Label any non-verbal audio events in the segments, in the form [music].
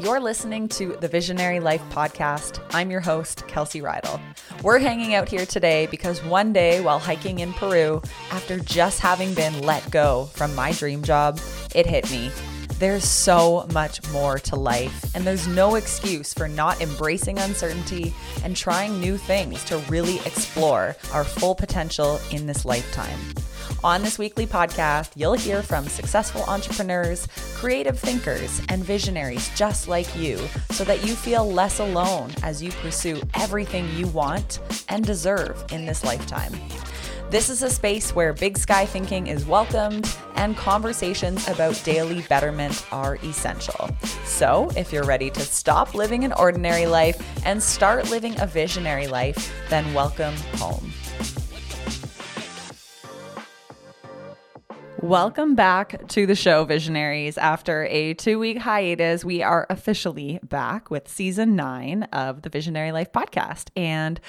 You're listening to the Visionary Life Podcast. I'm your host, Kelsey Rydell. We're hanging out here today because one day while hiking in Peru, after just having been let go from my dream job, it hit me. There's so much more to life, and there's no excuse for not embracing uncertainty and trying new things to really explore our full potential in this lifetime. On this weekly podcast, you'll hear from successful entrepreneurs, creative thinkers, and visionaries just like you so that you feel less alone as you pursue everything you want and deserve in this lifetime. This is a space where big sky thinking is welcomed and conversations about daily betterment are essential. So, if you're ready to stop living an ordinary life and start living a visionary life, then welcome home. Welcome back to the show, Visionaries. After a two week hiatus, we are officially back with season nine of the Visionary Life podcast. And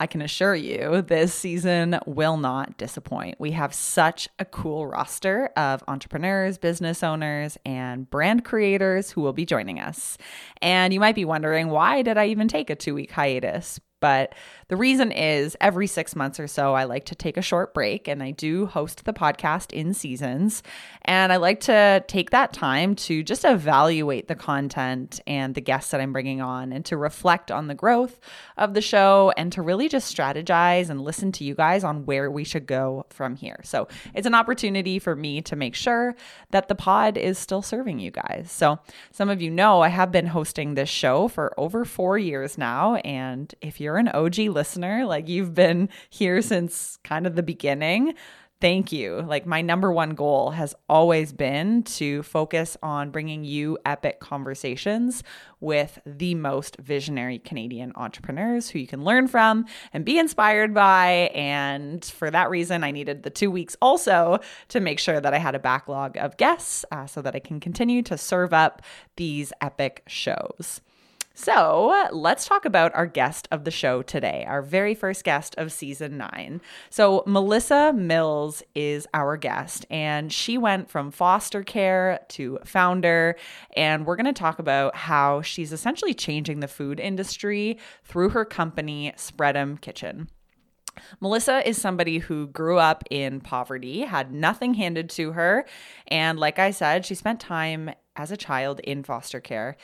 I can assure you, this season will not disappoint. We have such a cool roster of entrepreneurs, business owners, and brand creators who will be joining us. And you might be wondering, why did I even take a two week hiatus? But the reason is every six months or so, I like to take a short break and I do host the podcast in seasons. And I like to take that time to just evaluate the content and the guests that I'm bringing on and to reflect on the growth of the show and to really just strategize and listen to you guys on where we should go from here. So it's an opportunity for me to make sure that the pod is still serving you guys. So some of you know I have been hosting this show for over four years now. And if you're an OG listener, like you've been here since kind of the beginning, thank you. Like, my number one goal has always been to focus on bringing you epic conversations with the most visionary Canadian entrepreneurs who you can learn from and be inspired by. And for that reason, I needed the two weeks also to make sure that I had a backlog of guests uh, so that I can continue to serve up these epic shows. So let's talk about our guest of the show today, our very first guest of season nine. So, Melissa Mills is our guest, and she went from foster care to founder. And we're going to talk about how she's essentially changing the food industry through her company, Spread'em Kitchen. Melissa is somebody who grew up in poverty, had nothing handed to her. And like I said, she spent time as a child in foster care.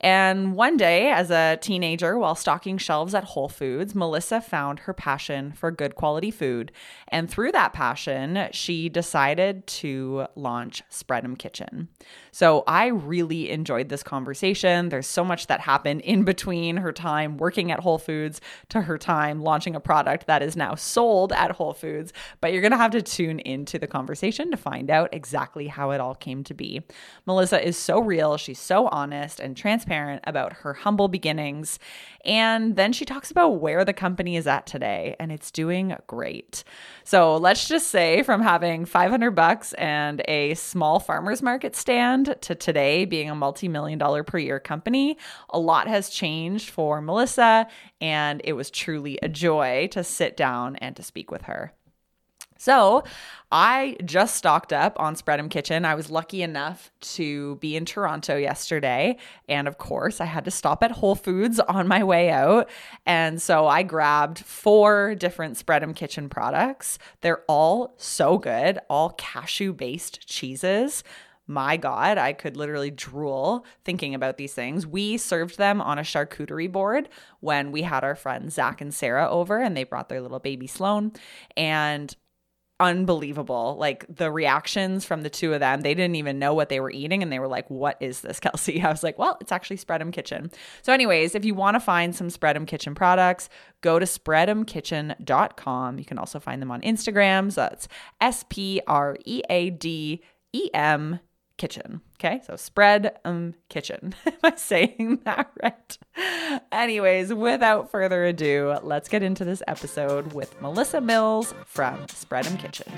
And one day, as a teenager, while stocking shelves at Whole Foods, Melissa found her passion for good quality food. And through that passion, she decided to launch Spread'em Kitchen. So I really enjoyed this conversation. There's so much that happened in between her time working at Whole Foods to her time launching a product that is now sold at Whole Foods. But you're going to have to tune into the conversation to find out exactly how it all came to be. Melissa is so real, she's so honest and transparent transparent about her humble beginnings. And then she talks about where the company is at today, and it's doing great. So let's just say from having 500 bucks and a small farmer's market stand to today being a multi million dollar per year company, a lot has changed for Melissa, and it was truly a joy to sit down and to speak with her. So I just stocked up on Spread'em Kitchen. I was lucky enough to be in Toronto yesterday. And of course, I had to stop at Whole Foods [laughs] on my way out. And so I grabbed four different Spread'em Kitchen products. They're all so good, all cashew based cheeses my God, I could literally drool thinking about these things. We served them on a charcuterie board when we had our friends Zach and Sarah over, and they brought their little baby Sloan. And unbelievable. Like the reactions from the two of them, they didn't even know what they were eating. And they were like, What is this, [laughs] Kelsey? I was like, Well, it's actually Spread'em Kitchen. So, anyways, if you want to find some Spread'em Kitchen products, go to spreademkitchen.com. You can also find them on Instagram. So that's S P R E A D E M kitchen. Okay, so spread um kitchen. [laughs] Am I saying that right? Anyways, without further ado, let's get into this episode with Melissa Mills from Spread'em Kitchen.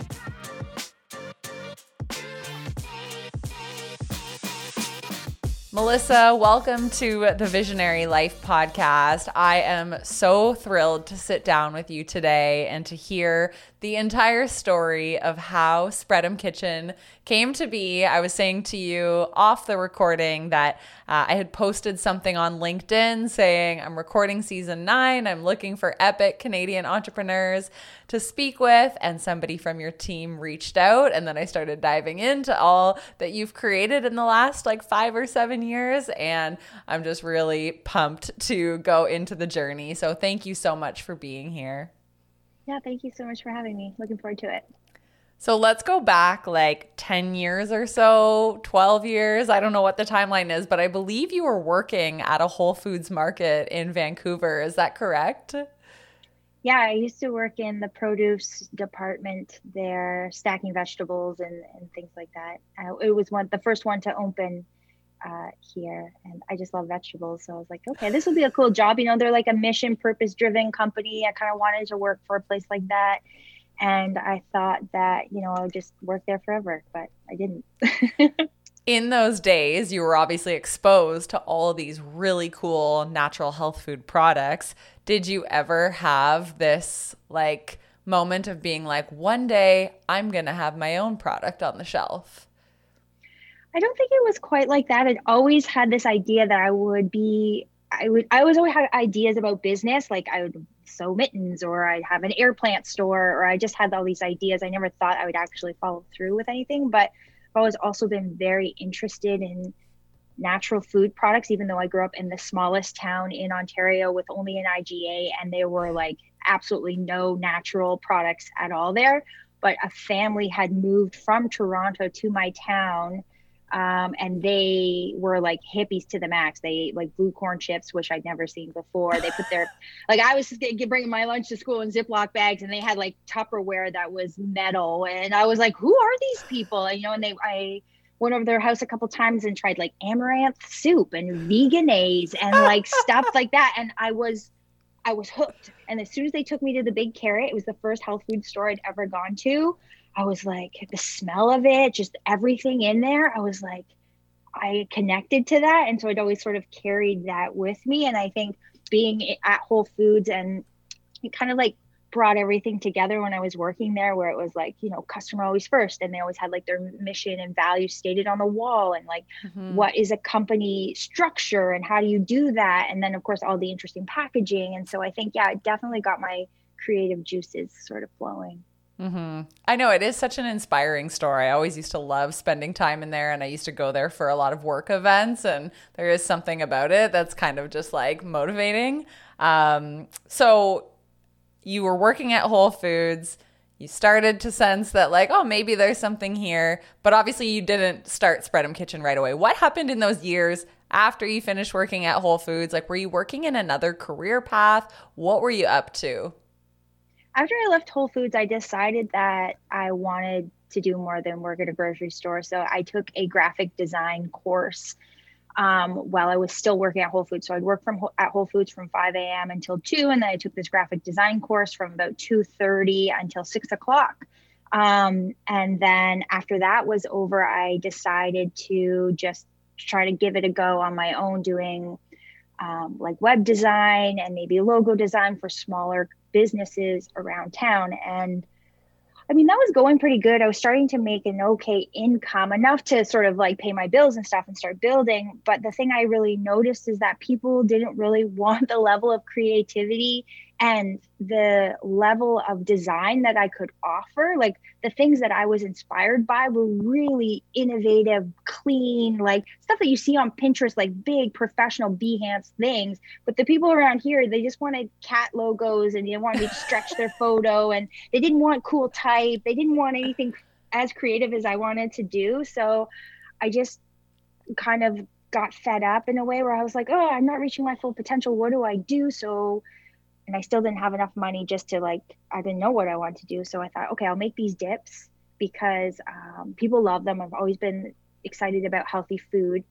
Melissa, welcome to the Visionary Life podcast. I am so thrilled to sit down with you today and to hear the entire story of how Spread'em Kitchen came to be. I was saying to you off the recording that uh, I had posted something on LinkedIn saying I'm recording season nine. I'm looking for epic Canadian entrepreneurs to speak with, and somebody from your team reached out. And then I started diving into all that you've created in the last like five or seven years. And I'm just really pumped to go into the journey. So thank you so much for being here. Yeah, thank you so much for having me. Looking forward to it. So let's go back like 10 years or so, 12 years. I don't know what the timeline is, but I believe you were working at a Whole Foods market in Vancouver. Is that correct? Yeah, I used to work in the produce department there, stacking vegetables and, and things like that. Uh, it was one the first one to open uh, here, and I just love vegetables. So I was like, okay, this will be a cool job. You know, they're like a mission purpose driven company. I kind of wanted to work for a place like that. And I thought that, you know, I would just work there forever, but I didn't. [laughs] in those days, you were obviously exposed to all these really cool natural health food products. Did you ever have this like moment of being like, one day I'm going to have my own product on the shelf? I don't think it was quite like that. I'd always had this idea that I would be I would I always always had ideas about business, like I would sew mittens or I'd have an air plant store or I just had all these ideas. I never thought I would actually follow through with anything, but I've always also been very interested in natural food products, even though I grew up in the smallest town in Ontario with only an IGA and there were like absolutely no natural products at all there. But a family had moved from Toronto to my town um, and they were like hippies to the max. They ate like blue corn chips, which I'd never seen before. They put their [laughs] like I was just getting bringing my lunch to school in Ziploc bags, and they had like Tupperware that was metal, and I was like, "Who are these people?" And you know, and they I went over their house a couple times and tried like amaranth soup and Vegenaise and like stuff like that, and I was. I was hooked. And as soon as they took me to the Big Carrot, it was the first health food store I'd ever gone to. I was like, the smell of it, just everything in there. I was like, I connected to that. And so I'd always sort of carried that with me. And I think being at Whole Foods and it kind of like brought everything together when I was working there, where it was like, you know, customer always first. And they always had like their mission and values stated on the wall and like, mm-hmm. what is a company structure and how do you do that? And then, of course, all the interesting packaging. And so I think, yeah, it definitely got my creative juices sort of flowing. Mm-hmm. I know it is such an inspiring store. I always used to love spending time in there, and I used to go there for a lot of work events. And there is something about it that's kind of just like motivating. Um, so you were working at Whole Foods. You started to sense that, like, oh, maybe there's something here. But obviously, you didn't start Spread'em Kitchen right away. What happened in those years after you finished working at Whole Foods? Like, were you working in another career path? What were you up to? After I left Whole Foods, I decided that I wanted to do more than work at a grocery store. So I took a graphic design course um, while I was still working at Whole Foods. So I'd work from at Whole Foods from 5 a.m. until 2, and then I took this graphic design course from about 2:30 until 6 o'clock. Um, and then after that was over, I decided to just try to give it a go on my own, doing um, like web design and maybe logo design for smaller businesses around town. And I mean, that was going pretty good. I was starting to make an okay income, enough to sort of like pay my bills and stuff and start building. But the thing I really noticed is that people didn't really [laughs] want the level of creativity and the level of design that I could offer, like the things that I was inspired by were really innovative, clean, like stuff that you see on Pinterest, like big professional Behance things. But the people around here, they just wanted cat logos and they wanted to stretch their [laughs] photo and they didn't want cool type. They didn't want anything as creative as I wanted to do. So I just kind of got fed up in a way where I was like, oh, I'm not reaching my full potential. What do I do? So and I still didn't have enough money just to like I didn't know what I wanted to do. So I thought, okay, I'll make these dips because um, people love them. I've always been excited about healthy food,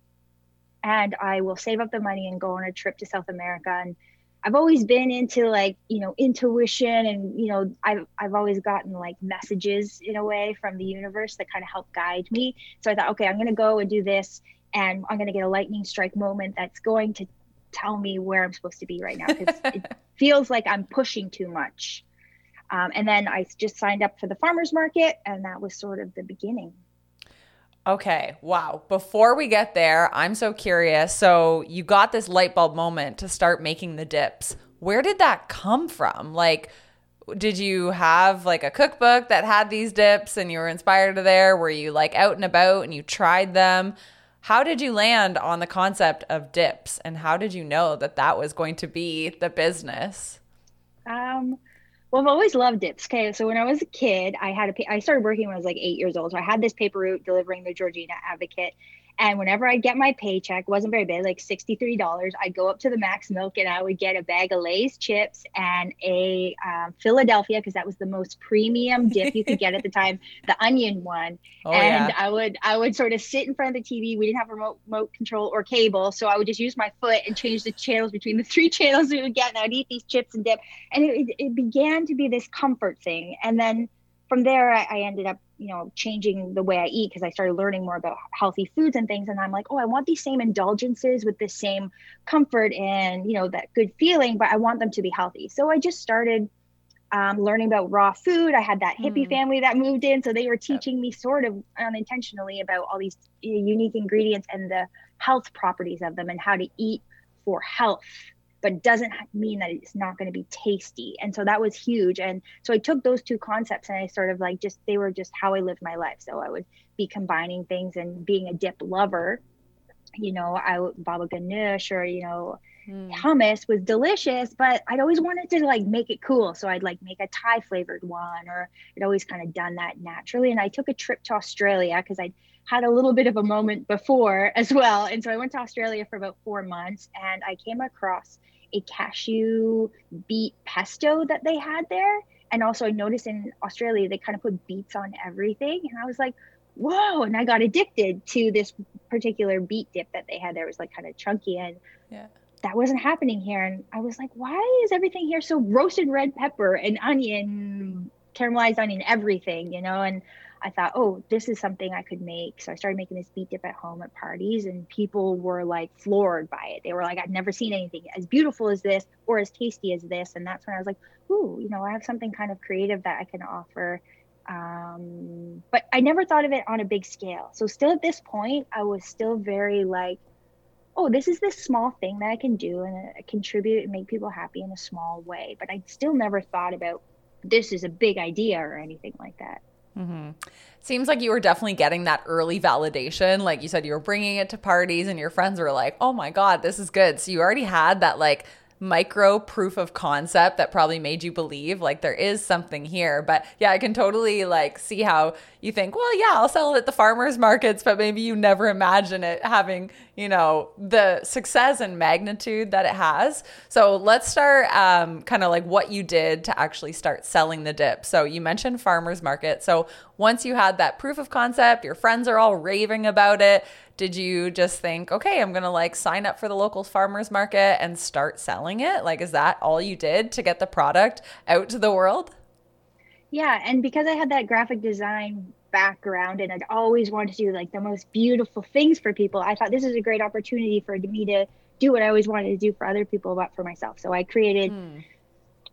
and I will save up the money and go on a trip to South America. And I've always been into like you know intuition, and you know I've I've always gotten like messages in a way from the universe that kind of help guide me. So I thought, okay, I'm gonna go and do this, and I'm gonna get a lightning strike moment that's going to tell me where I'm supposed to be right now because [laughs] it feels like I'm pushing too much. Um, and then I just signed up for the farmers market, and that was sort of the beginning. Okay, wow. Before we get there, I'm so curious. So, you got this light bulb moment to start making the dips. Where did that come from? Like, did you have like a cookbook that had these dips and you were inspired to there? Were you like out and about and you tried them? How did you land on the concept of dips and how did you know that that was going to be the business? Um, well, I've always loved dips. Okay, so when I was a kid, I had a I started working when I was like eight years old. So I had this paper route delivering the Georgina Advocate, and whenever I'd get my paycheck, it wasn't very big, like $63, I'd go up to the Mac's Milk and I would get a bag of Lay's chips and a um, Philadelphia, because that was the most premium dip you could get at the [laughs] time, the onion one. Oh, and yeah. I would I would sort of sit in front of the TV. We didn't have remote, remote control or cable. So I would just use my foot and change the channels between the [laughs] three channels we would get. And I'd eat these chips and dip. And it, it began to be this comfort thing. And then from there, I, I ended up you know changing the way i eat because i started learning more about healthy foods and things. And i'm like oh i want these same indulgences with the same comfort and you know that good feeling but i want them to be healthy. So i just started um, learning about raw food. I had that hippie mm. family that moved in so they were teaching me sort of unintentionally about all these unique ingredients and the health properties of them and how to eat for health but doesn't mean that it's not going to be tasty. And so that was huge. And so I took those two concepts and I sort of like just, they were just how I lived my life. So I would be combining things and being a dip lover, you know, I would baba ganoush or, you know, mm. hummus was delicious, but I'd always wanted to like make it cool. So I'd like make a Thai flavored one or I'd always kind of done that naturally. And I took a trip to Australia because I'd had a little bit of a moment before [laughs] as well. And so I went to Australia for about four months and I came across a cashew beet pesto that they had there. And also, I noticed in Australia, they kind of put beets on everything. And I was like, whoa. And I got addicted to this particular beet dip that they had there. It was like kind of chunky. And yeah. that wasn't happening here. And I was like, why is everything here so roasted red pepper and onion, caramelized onion, everything, you know? And I thought, oh, this is something I could make. So I started making this beet dip at home at parties, and people were like floored by it. They were like, I've never seen anything as beautiful as this or as tasty as this. And that's when I was like, ooh, you know, I have something kind of creative that I can offer. Um, but I never thought of it on a big scale. So still at this point, I was still very like, oh, this is this small thing that I can do and uh, contribute and make people happy in a small way. But I still never thought about this is a big idea or anything like that. Mm-hmm. Seems like you were definitely getting that early validation. Like you said, you were bringing it to parties, and your friends were like, "Oh my god, this is good." So you already had that like micro proof of concept that probably made you believe like there is something here. But yeah, I can totally like see how you think, well, yeah, I'll sell it at the farmers markets, but maybe you never imagine it having, you know, the success and magnitude that it has. So let's start um, kind of like what you did to actually start selling the dip. So you mentioned farmers market. So once you had that proof of concept, your friends are all raving about it. Did you just think, okay, I'm going to like sign up for the local farmers market and start selling it? Like, is that all you did to get the product out to the world? Yeah, and because I had that graphic design background and I'd always wanted to do like the most beautiful things for people, I thought this is a great opportunity for me to do what I always wanted to do for other people, but for myself. So I created. Hmm.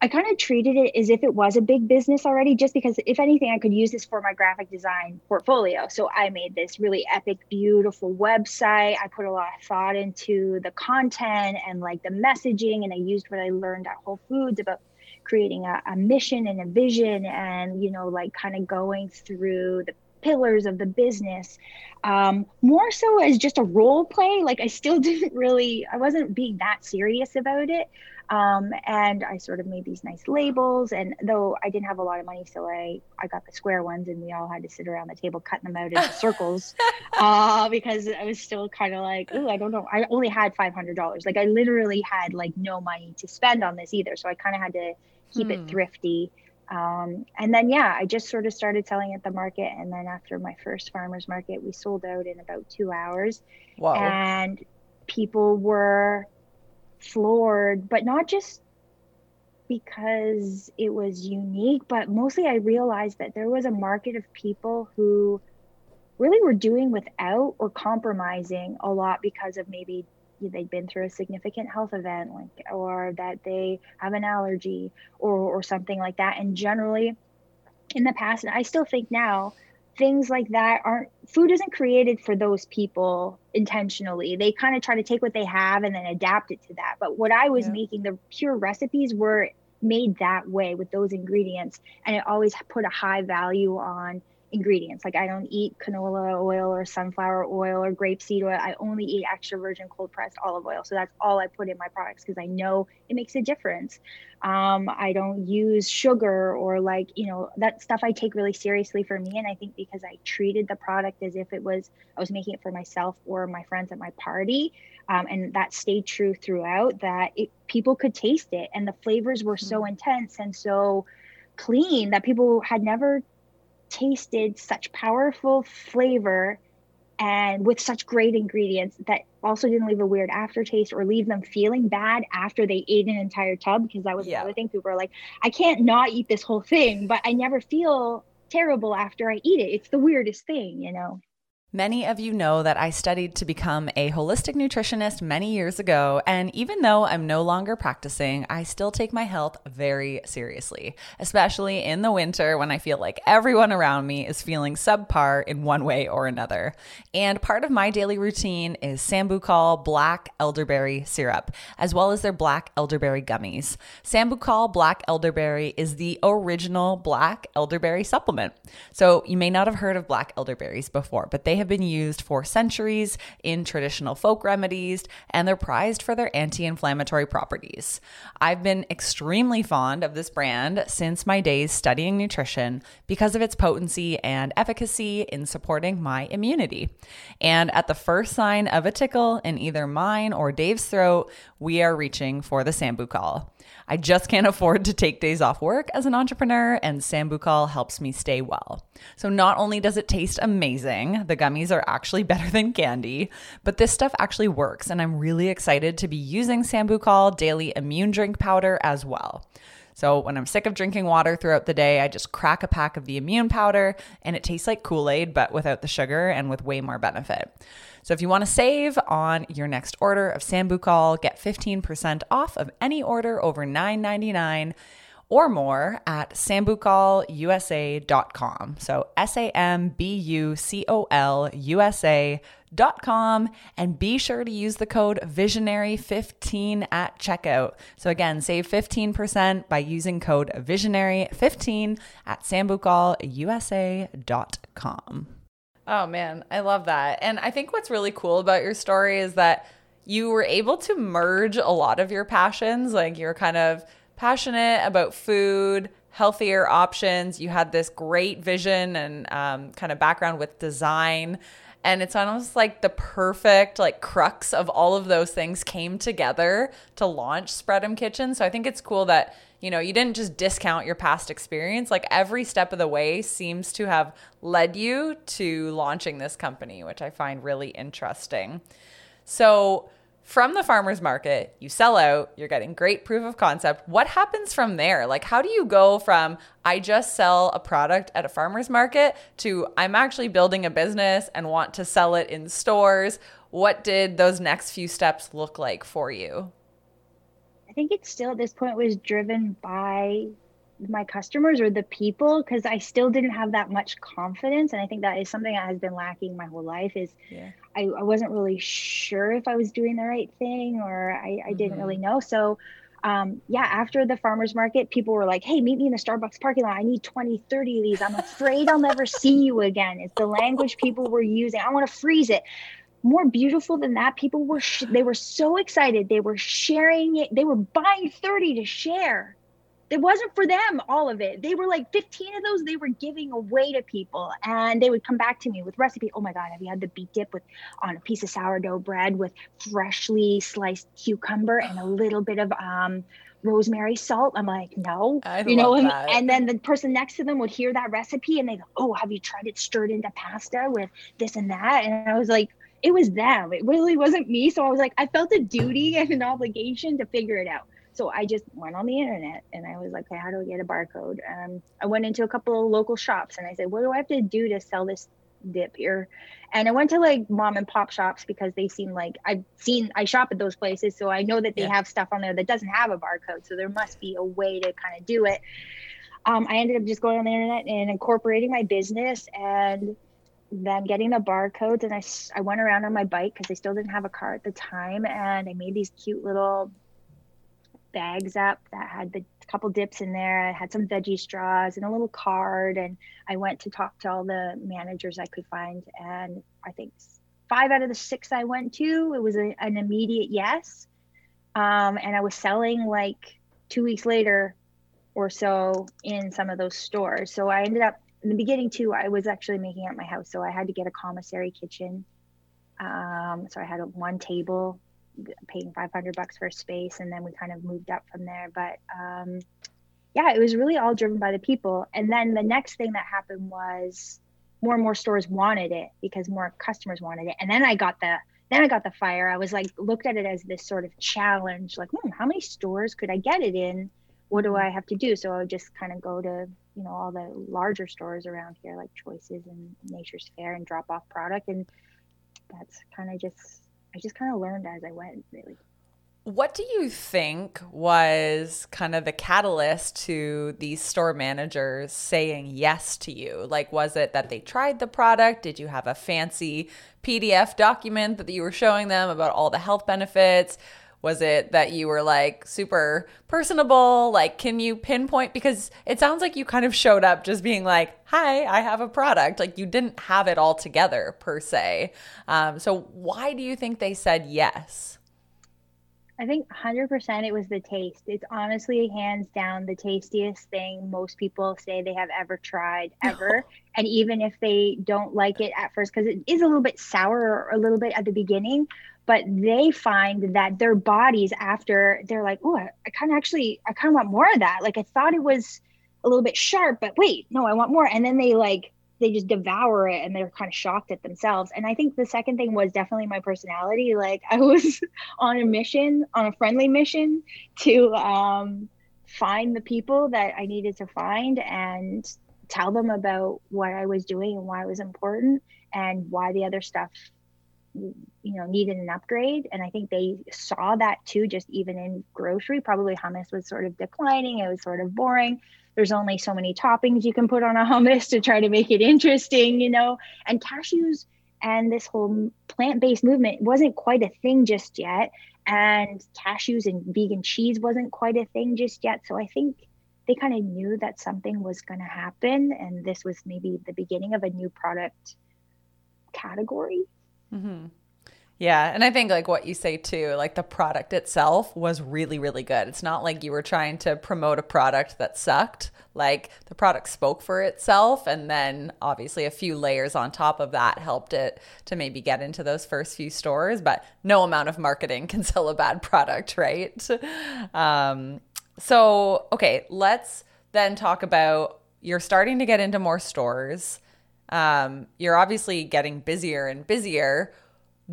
I kind of treated it as if it was a big business already, just because if anything, I could use this for my graphic design portfolio. So I made this really epic, beautiful website. I put a lot of thought into the content and like the messaging, and I used what I learned at Whole Foods about creating a, a mission and a vision and you know like kind of going through the pillars of the business um, more so as just a role play like i still [laughs] didn't really i wasn't being that serious about it um, and i sort of made these nice labels and though i didn't have a lot of money so i i got the square ones and we all had to sit around the table cutting them out into circles [laughs] uh, because i was still kind of like oh i don't know i only had $500 like i literally had like no money to spend on this either so i kind of had to keep hmm. it thrifty. Um, and then, yeah, I just sort of started selling at the market. And then after my first farmer's market, we sold out in about two hours. Wow. And people were floored, but not just because it was unique, but mostly I realized that there was a market of people who really were doing without or compromising a lot because of maybe they'd been through a significant health event like or that they have an allergy or or something like that. And generally in the past and i still think now things like that aren't food isn't created for those people intentionally they kind of try to take what they have and then adapt it to that but what i was yeah. making the pure recipes were made that way with those ingredients and it always put a high value on ingredients. Like I don't eat canola oil or sunflower oil or grapeseed oil. I only eat extra virgin cold pressed olive oil. So that's all I put in my products because I know it makes a difference. Um, I don't use sugar or like, you know, that stuff I take really seriously for me. And I think because I treated the product as if it was, I was making it for myself or my friends at my party. Um, and that stayed true throughout that it, people could taste it and the flavors were so mm. intense and so clean that people had never tasted such powerful flavor and with such great ingredients that also didn't leave a weird aftertaste or leave them feeling bad after they ate an entire tub because that was yeah. another thing. People were like i can't not eat this whole thing but i never feel terrible after i eat it. It's the weirdest thing you know Many of you know that I studied to become a holistic nutritionist many years ago, and even though I'm no longer practicing, I still take my health very seriously, especially in the winter when I feel like everyone around me is feeling subpar in one way or another. And part of my daily routine is Sambucol black elderberry syrup, as well as their black elderberry gummies. Sambucol black elderberry is the original black elderberry supplement. So you may not have heard of black elderberries before, but they have been used for centuries in traditional folk remedies and they're prized for their anti inflammatory properties. I've been extremely fond of this brand since my days studying nutrition because of its potency and efficacy in supporting my immunity. And at the first sign of a tickle in either mine or Dave's throat, we are reaching for the Sambucol. I just can't afford to take days off work as an entrepreneur, and Sambucol helps me stay well. So, not only does it taste amazing, the gummies are actually [laughs] better than candy, but this stuff actually works, and I'm really excited to be using Sambucol daily immune drink powder as well. So when I'm sick of drinking water throughout the day, I just crack a pack of the immune powder and it tastes like Kool Aid, but without the sugar and with way more benefit. So if you want to save on your next order of Sambucol, get 15% off of any order over $9.99 or more at sambucolusa.com. So S A M B U C O L U S A.com and be sure to use the code visionary15 at checkout. So again, save 15% by using code visionary15 at sambucolusa.com. Oh man, I love that. And I think what's really cool about your story is that you were able to merge a lot of your passions. Like you're kind of passionate about food, healthier options. You had this great vision and um, kind of background with design. And it's almost like the perfect like crux of all of those things came together to launch Spread'em Kitchen. So I think it's cool that you know, you didn't just discount your past experience. Like every step of the way seems to have led you to launching this company, which I find really interesting. So, from the farmers market, you sell out, you're getting great proof of concept. What happens from there? Like, how do you go from I just sell a product at a farmer's market to I'm actually building a business and want to sell it in stores? What did those next few steps look like for you? I think it still at this point was driven by my customers or the people because I still didn't have that much confidence. And I think that is something that has been lacking my whole life is yeah. I, I wasn't really sure if I was doing the right thing or I, I mm-hmm. didn't really know. So um, yeah, after the farmer's market, people were like, hey, meet me in the Starbucks parking lot. I need 20, 30 of these. I'm afraid I'll never see you again. It's the language people were using. I want to freeze it more beautiful than that people were sh- they were so excited they were sharing it they were buying 30 to share it wasn't for them all of it they were like 15 of those they were giving away to people and they would come back to me with recipe oh my god have you had the beet dip with on a piece of sourdough bread with freshly sliced cucumber and a little bit of um rosemary salt. I'm like, no, I you know, and, then the person next to them would hear that recipe and they go, oh, have you tried it stirred into pasta with this and that? And I was like, it was them. It really wasn't me. So I was like, I felt a duty and an obligation to figure it out. So I just went on the internet and I was like, okay, how do I get a barcode? Um, I went into a couple of local shops and I said, what do I have to do to sell this dip here. And I went to like mom and pop shops because they seem like I've seen I shop at those places, so I know that they yeah. have stuff on there that doesn't have a barcode. So there must be a way to kind of do it. Um, I ended up just going on the internet and incorporating my business and then getting the barcodes. And I, I went around on my bike because I still didn't have a car at the time. And I made these cute little bags up that had the couple dips in there. I had some veggie straws and a little card. And I went to talk to all the managers I could find. And I think five out of the six I went to, it was a, an immediate yes. Um, and I was selling like two weeks later or so in some of those stores. So I ended up in the beginning too. I was actually making out my house, so I had to get a commissary kitchen. Um, so I had a, one table paying 500 bucks for a space and then we kind of moved up from there. But um, yeah it was really all driven by the people. And then the next thing that happened was more and more stores wanted it because more customers wanted it. And then i got the then i got the fire. I was like looked at it as this sort of challenge like hmm, how many stores could i get it in? What do i have to do? So i would just kind of go to you know all the larger stores around here like choices and nature's fare and drop off product. And that's kind of just I just kind of learned as I went, really. What do you think was kind of the catalyst to these store managers saying yes to you? Like, was it that they tried the product? Did you have a fancy PDF document that you were showing them about all the health benefits? Was it that you were like super personable? Like, can you pinpoint? Because it sounds like you kind of showed up just being like, hi, I have a product. Like, you didn't have it all together per se. Um, so, why do you think they said yes? I think 100% it was the taste. It's honestly hands down the tastiest thing most people say they have ever tried, [laughs] ever. and even if they don't like it at first, because it is a little bit sour or a little bit at the beginning, but they find that their bodies after they're like oh i, I kind of actually i kind of want more of that. Like i thought it was a little bit sharp but wait no i want more. And then they like they just devour it and they're kind of shocked at themselves. And i think the second thing was definitely my personality. Like i was [laughs] on a mission on a friendly mission to um, find the people that i needed to find and tell them about what i was doing and why it was important and why the other stuff you know needed an upgrade. And i think they saw that too just even in grocery probably hummus was sort of declining. It was sort of boring. There's only so many toppings you can put on a hummus to try to make it interesting you know? And cashews and this whole plant-based movement wasn't quite a thing just yet. And cashews and vegan cheese wasn't quite a thing just yet. So i think they kind of knew that something was going to happen and this was maybe the beginning of a new product category Mm-hmm. Yeah. And I think like what you say too, like the product itself was really, really good. It's not like you were trying to promote a product that sucked. Like the product spoke for itself. And then obviously a few layers on top of that helped it to maybe get into those first few stores. But no amount of marketing can [laughs] sell a bad product, right? Um, so, okay, let's then talk about you're starting to get into more stores. Um, you're obviously getting busier and busier.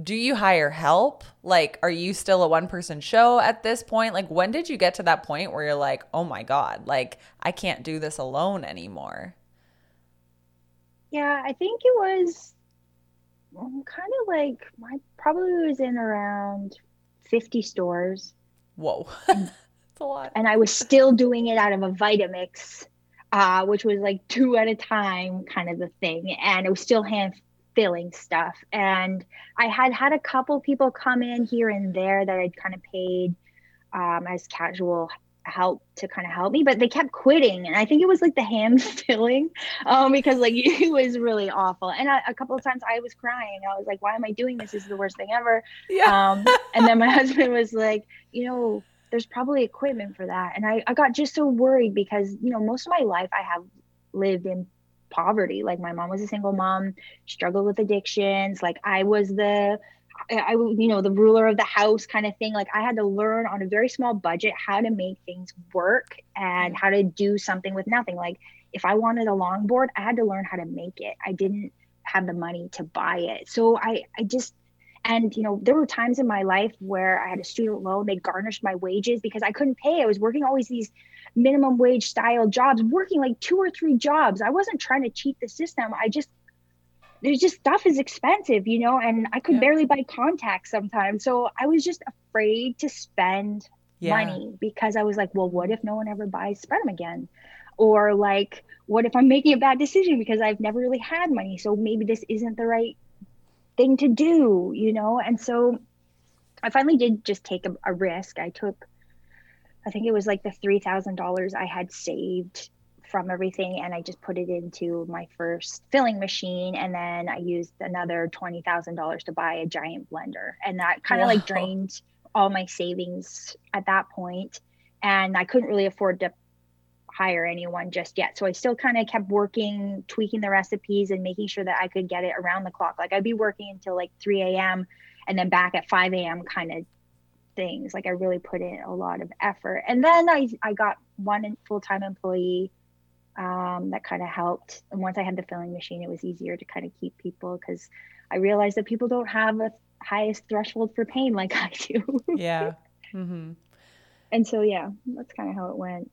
Do you hire help? Like, are you still a one person show at this point? Like, when did you get to that point where you're like, oh my God, like, I can't do this alone anymore? Yeah, I think it was kind of like my probably was in around 50 stores. Whoa. [laughs] That's a lot. And I was still doing it out of a Vitamix uh, which was like two at a time kind of the thing. And it was still hand filling stuff. And I had had a couple people come in here and there that I'd kind of paid um, as casual help to kind of help me, but they kept quitting. And I think it was like the hand filling [laughs] um, because like [laughs] it was really awful. And a, a, couple of times I was crying. I was like, why am I doing this? This is the worst thing ever. Yeah. Um, and then my [laughs] husband was like, you know, there's probably equipment for that. And I, I got just so worried because, you know, most of my life I have lived in poverty. Like my mom was a single mom, struggled with addictions. Like I was the, I, you know, the ruler of the house kind of thing. Like I had to learn on a very small budget how to make things work and mm. how to do something with nothing. Like if I wanted a longboard, I had to learn how to make it. I didn't have the money to buy it. So I, I just, and, you know, there were times in my life where I had a student loan, they garnished my wages because I couldn't pay. I was working always these minimum wage style jobs, working like two or three jobs. I wasn't trying to cheat the system. I just there's just stuff is expensive, you know, and I could yeah. barely buy contacts sometimes. So I was just afraid to spend yeah. money because I was like, well, what if no one ever buys Spread'em again? Or like, what if I'm making a bad decision because I've never really had money? So maybe this isn't the right thing to do, you know? And so I finally did just take a, a risk. I took, I think it was like the $3,000 I had saved from everything and I just put it into my first filling machine and then I used another $20,000 to buy a giant blender and that kind of like drained all my savings at that point and I couldn't really afford to hire anyone just yet. So I still kind of kept working, tweaking the recipes and making sure that I could get it around the clock. Like I'd be working until like 3 a.m. and then back at 5 a.m. kind of things. Like I really put in a lot of effort. And then I, I got one full time employee um, that kind of helped. And once I had the filling machine, it was easier to kind of keep people because I realized that people don't have a highest threshold for pain like [laughs] I do. yeah. Mm-hmm. And so, yeah, that's kind of how it went.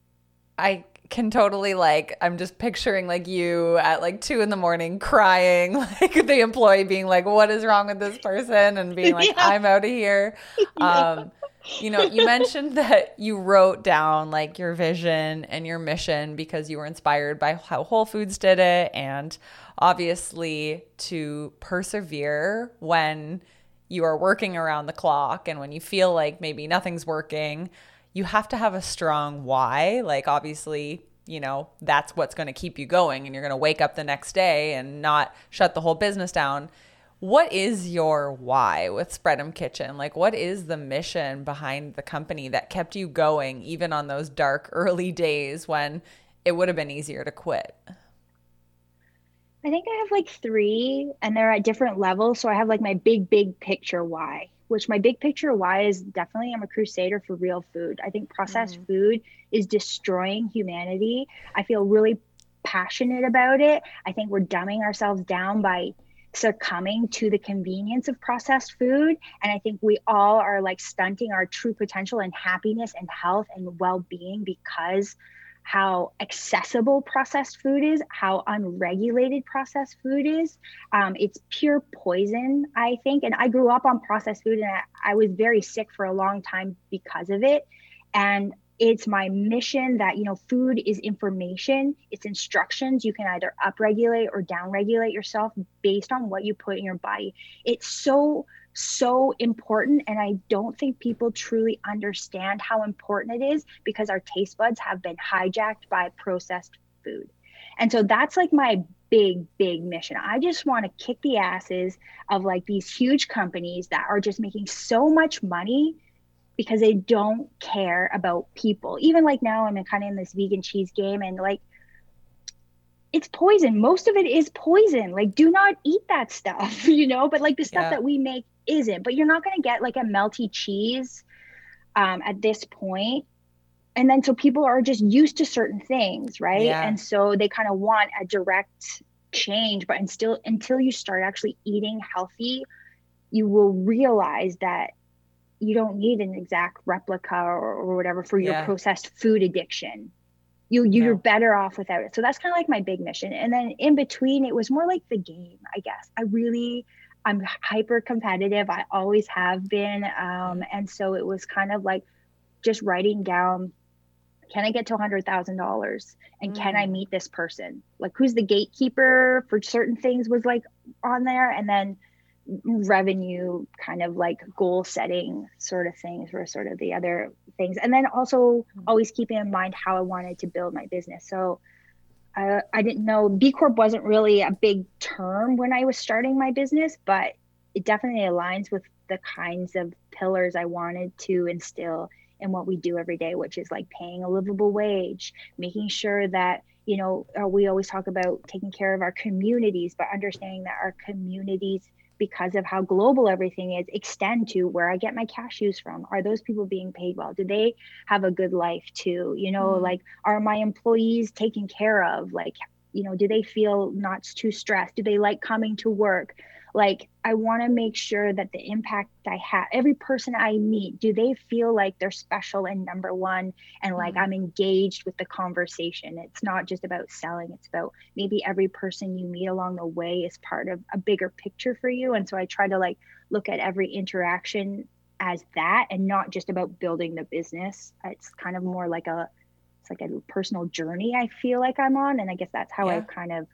I can totally like I'm just picturing like you at like two in the morning crying, [laughs] like the employee being like, "What is wrong with this person?" and being like, yeah. "I'm out of here." [laughs] Um, you know, you mentioned that you wrote down like your vision and your mission because you were inspired by how Whole Foods did it, and obviously to persevere when you are working around the clock and when you feel like maybe nothing's working you have to have a strong why. Like, obviously, you know, that's what's going to keep you going and you're going to wake up the next day and not shut the whole business down. What is your why with Spread'em Kitchen? Like, what is the mission behind the company that kept you going even on those dark [laughs] early days when it would have been easier to quit? I think I have like three and they're at different levels. So I have like my big, big picture why which my big picture why is definitely I'm a crusader for real food. I think processed mm. food is destroying humanity. I feel really passionate about it. I think we're dumbing ourselves down by succumbing to the convenience of processed food. And I think we all are like stunting our true potential and happiness and health and well being because how accessible processed food is, how unregulated processed food is. Um, it's pure poison, I think. And I grew up on processed food and I, I was very sick for a long time because of it. And it's my mission that you know food is information it's instructions you can either upregulate or downregulate yourself based on what you put in your body it's so so important. And I don't think people truly understand how important it is because our taste buds have been hijacked by processed food. And so that's like my big, big mission. I just want to kick the asses of like these huge companies that are just making so much money because they don't care about people. Even like now, I'm kind of in this vegan cheese game and like, it's poison. Most of it is poison. Like, do not eat that stuff, [laughs] you know? But like the stuff yeah. that we make isn't. But you're not going to get like a melty cheese um, at this point. And then so people are just used to certain things, right? Yeah. And so they kind of want a direct change. But until until you start actually eating healthy, you will realize that you don't need an exact replica or, or whatever for your yeah. processed food addiction you you're better off without it so that's kind of like my big mission and then in between it was more like the game i guess i really I'm hyper competitive. I always have been. Um, and so it was kind of like just writing down can I get to $100,000 and mm. can I mm. meet this person? Like, who's the gatekeeper for certain things was like on there. And then revenue kind of like goal setting sort of things were sort of the other things. And then also mm. always keeping in mind how I wanted to build my business. So I, I didn't know B Corp wasn't really a big term when I was starting my business, but it definitely aligns with the kinds of pillars I wanted to instill in what we do every day, which is like paying a livable wage, making sure that, you know, uh, we always talk about taking care of our communities, but understanding that our communities because of how global everything is extend to where I get my cashews from. Are those people being paid well? Do they have a good life too? You know, mm-hmm. like are my employees taken care of? Like, you know, do they feel not too stressed? Do they like coming to work? Like i want to make sure that the impact i have every person i meet do they feel like they're special and number one and like mm-hmm. i'm engaged with the conversation it's not just about selling it's about maybe every person you meet along the way is part of a bigger picture for you and so i try to like look at every interaction as that and not just about building the business it's kind of more like a it's like a personal journey i feel like i'm on and i guess that's how yeah. i've kind of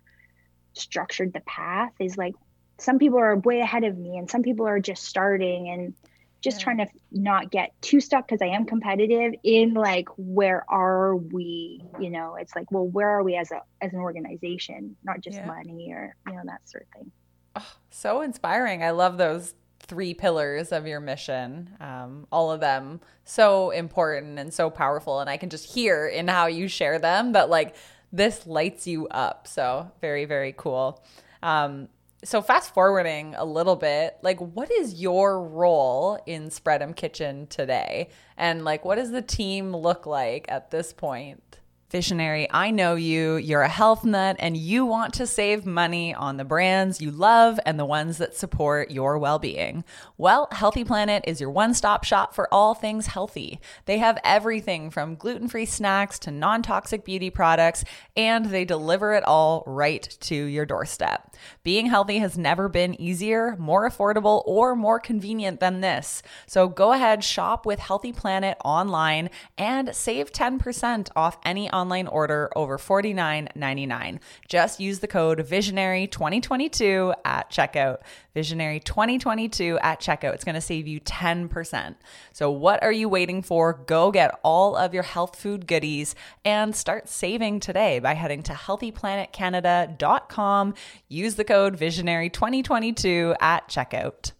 structured the path is like some people are way ahead of me and some people are just starting and just yeah. trying to not get too stuck because I am competitive in like where are we? You know it's like well where are we as a as an organization? Not just yeah. money or you know that sort of thing. Oh, so inspiring. I love those three pillars of your mission um, all of them so important and so powerful and I can just hear in how you share them that like this lights you up. So very very cool. Um, so fast forwarding a little bit, like what is your role in Spread'em Kitchen today? And like what does the team look like at this point? Visionary, I know you. You're a health nut and you want to save money on the brands you love and the ones that support your well being. Well, Healthy Planet is your one stop shop for all things healthy. They have everything from gluten free snacks to non toxic beauty products, and they deliver it all right to your doorstep. Being healthy has never been easier, more affordable, or more convenient than this. So go ahead, shop with Healthy Planet online and save 10% off any online order over $49.99. Just use the code Visionary2022 at checkout. Visionary2022 at checkout. It's going to save you 10%. So, what are you waiting for? Go get all of your health food goodies and start saving today by heading to healthyplanetcanada.com. Use the code Visionary2022 at checkout.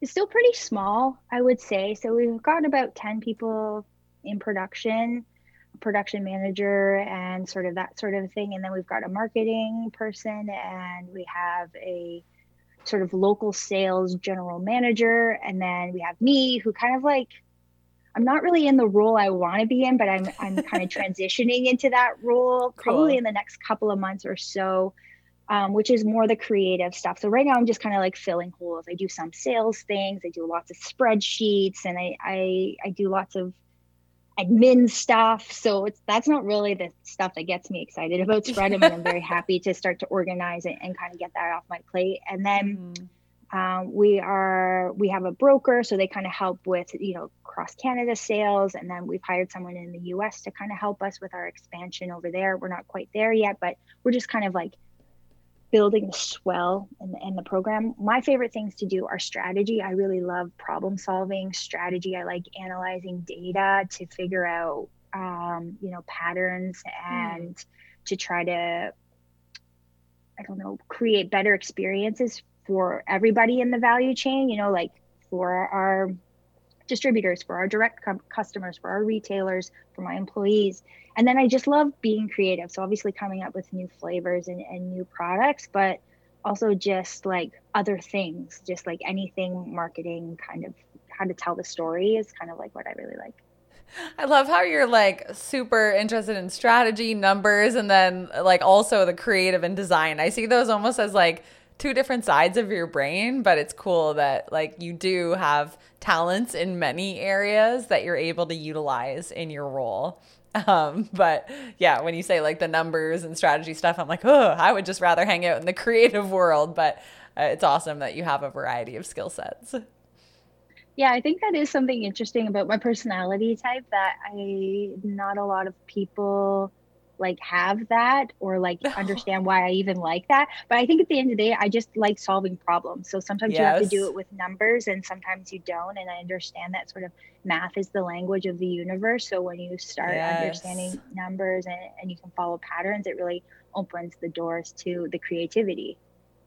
It's still pretty small, I would say. So, we've got about 10 people in production production manager and sort of that sort of thing. And then we've got a marketing person and we have a sort of local sales general manager. And then we have me who kind of like, I'm not really in the role I want to be in, but I'm, I'm kind of [laughs] transitioning into that role probably cool. in the next couple of months or so. Um, which is more the creative stuff. So right now I'm just kind of like filling holes. I do some sales things. I do lots of spreadsheets, and I I, I do lots of admin stuff. So it's that's not really the stuff that gets me excited about [laughs] Spread'em. and I'm very happy to start to organize it and kind of get that off my plate. And then mm-hmm. um, we are we have a broker, so they kind of help with you know cross Canada sales. And then we've hired someone in the U.S. to kind of help us with our expansion over there. We're not quite there yet, but we're just kind of like building the swell in, in the program. My favorite things to do are strategy. I really love problem solving strategy. I like analyzing data to figure out, um, you know, patterns hmm. and mm. to try to, I don't know, create better experiences for everybody in the value chain. You know, like for our distributors, for our direct customers, for our retailers, for my employees and then I just love being creative. So obviously coming up with new flavors and, and new products, but also just like other things, just like anything marketing kind of how to tell the story is kind of like what I really like. I love how you're like super interested in strategy, numbers, and then like also the creative and design. I see those almost as like two different sides of your brain, but it's cool that like you do have talents in many areas that you're able to utilize in your role. [laughs] Um, but yeah, when you say like the numbers and strategy stuff, I'm like, oh, I would just rather hang out in the [laughs] creative world. But uh, it's awesome that you have a variety of skill sets. Yeah, I think that is something interesting about my personality type that I not a lot of people like have that or like [laughs] understand why I even like that. But I think at the end of the day, I just like solving problems. So sometimes yes. you have to do it with numbers and sometimes you don't. And I understand that sort of math is the language of the universe. So when you start yes. understanding numbers and, and you can follow patterns, it really opens the doors to the creativity.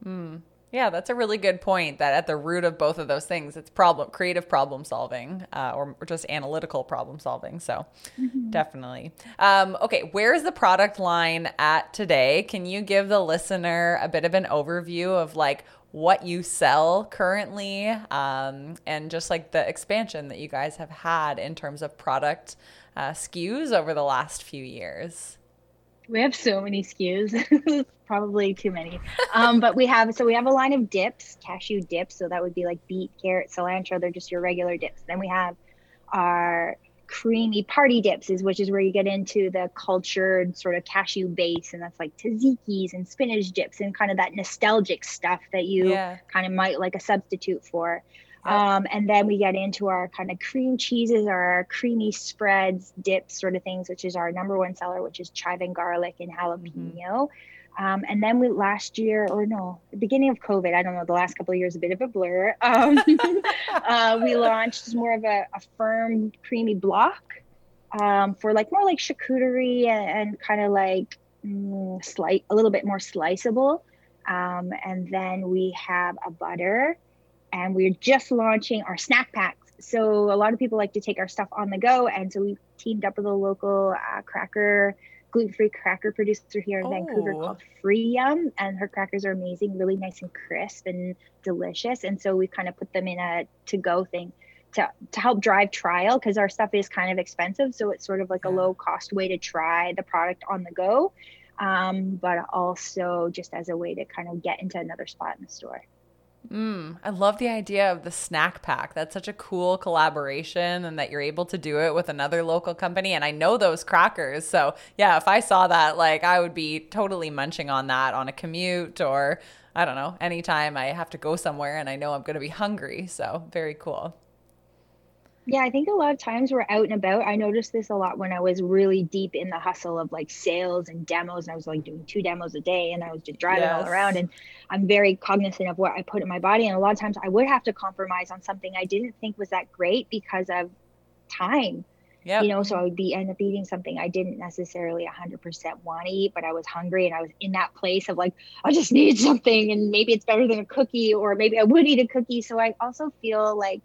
Mm. Yeah, that's a really good point. That at the root of both of those things, it's problem, creative problem solving, uh, or, or, just analytical problem solving. So, mm-hmm. definitely. Um, okay, where's the product line at today? Can you give the listener a bit of an overview of like what you sell currently, um, and just like the expansion that you guys have had in terms of product uh, SKUs over the last few years? We have so many SKUs, [laughs] probably too many. Um, but we have so we have a line of dips, cashew dips. So that would be like beet, carrot, cilantro. They're just your regular dips. Then we have our creamy party dips, is which is where you get into the cultured sort of cashew base, and that's like tzatziki's and spinach dips and kind of that nostalgic stuff that you yeah. kind of might like a substitute for. Um, and then we get into our kind of cream cheeses or our creamy spreads, dips, sort of things, which is our number one seller, which is chive and garlic and jalapeno. Mm-hmm. Um, and then we last year, or no, the beginning of COVID, I don't know, the last couple of years, a bit of a blur. Um, [laughs] uh, we launched more of a, a firm, creamy block um, for like more like charcuterie and, and kind of like mm, slight, a little bit more sliceable. Um, and then we have a butter and we're just launching our snack packs. So a lot of people like to take our stuff on the go, and so we teamed up with a local uh, cracker gluten-free cracker producer here in oh. Vancouver called Free Yum, and her crackers are amazing, really nice and crisp and delicious. And so we kind of put them in a to-go thing to to help drive trial because our stuff is kind of expensive, so it's sort of like a low-cost way to try the product on the go, um, but also just as a way to kind of get into another spot in the store. Mm, I love the idea of the snack pack. That's such a cool collaboration, and that you're able to do it with another local company. And I know those crackers. So, yeah, if I saw that, like, I would be totally munching on that on a commute or I don't know, anytime I have to go somewhere and I know I'm going to be hungry. So, very cool. Yeah, I think a lot of times we're out and about. I noticed this a lot when I was really deep in the hustle of like sales and demos, and I was like doing two demos a day, and I was just driving yes. all around. And I'm very cognizant of what I put in my body, and a lot of times I would have to compromise on something I didn't think was that great because of time. Yeah. You know, so I would be end up eating something I didn't necessarily 100% want to eat, but I was hungry and I was in that place of like, I just need something, and maybe it's better than a cookie, or maybe I would eat a cookie. So I also feel like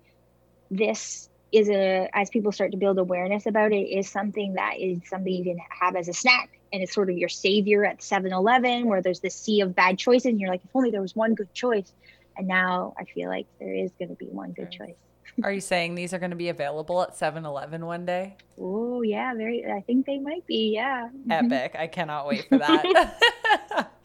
this is a as people start to build awareness about it is something that is something you can have as a snack. And it's sort of your savior at 7-eleven where there's this sea of bad choices and you're like if only there was one good choice. And now i feel like there is going to be one good choice. Are you saying these are going to be available at 7-eleven one day? Oh yeah very i think they might be yeah. Epic. I cannot wait for that. [laughs]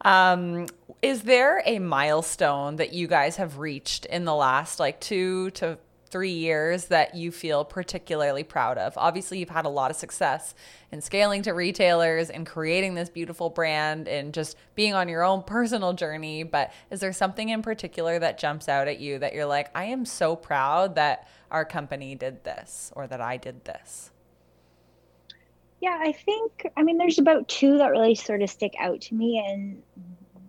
Um, is there a milestone that you guys have reached in the last like two to three years that you feel particularly proud of? Obviously, you've had a lot of success in scaling to retailers and creating this beautiful brand and just being on your own personal journey. But is there something in particular that jumps out at you that you're like, I am so proud that our company did this or that I did this? Yeah, I think, I mean, there's about two that really sort of stick out to me. And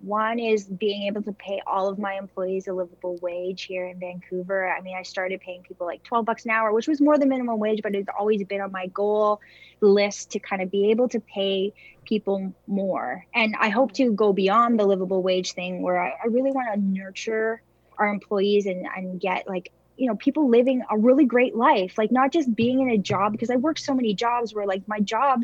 one is being able to pay all of my employees a livable wage here in Vancouver. I mean, I started paying people like 12 bucks an hour, which was more than minimum wage, but it's always been on my goal list to kind of be able to pay people more. And I hope to go beyond the livable wage thing where I, I really want to nurture our employees and, and get like you know people living a really great life like not just being in a job because i work so many jobs where like my job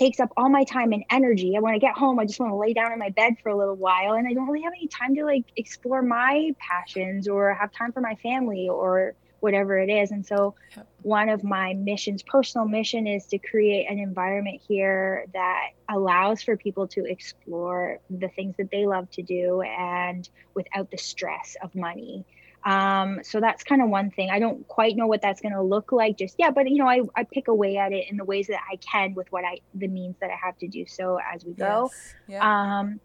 takes up all my time and energy. And when I get home, I just want to lay down in my bed for a little while and I don't really have any time to like explore my passions or have time for my family or whatever it is. And so one of my missions, personal mission is to create an environment here that allows for people to explore the things that they love to do and without the stress of money. Um, so that's kind of one thing. I don't quite know what that's going to look like just yet, but you know, I, I pick away at it in the ways that I can with what I, the means that I have to do so as we go. Yes. Yeah. Um,